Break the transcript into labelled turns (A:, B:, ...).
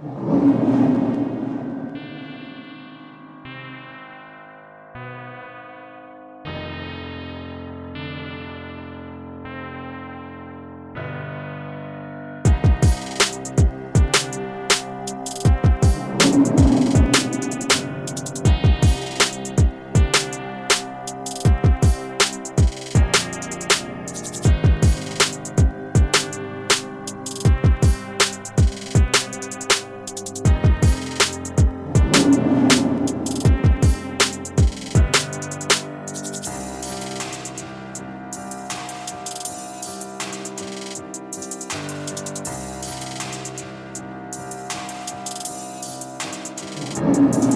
A: 何 Thank you.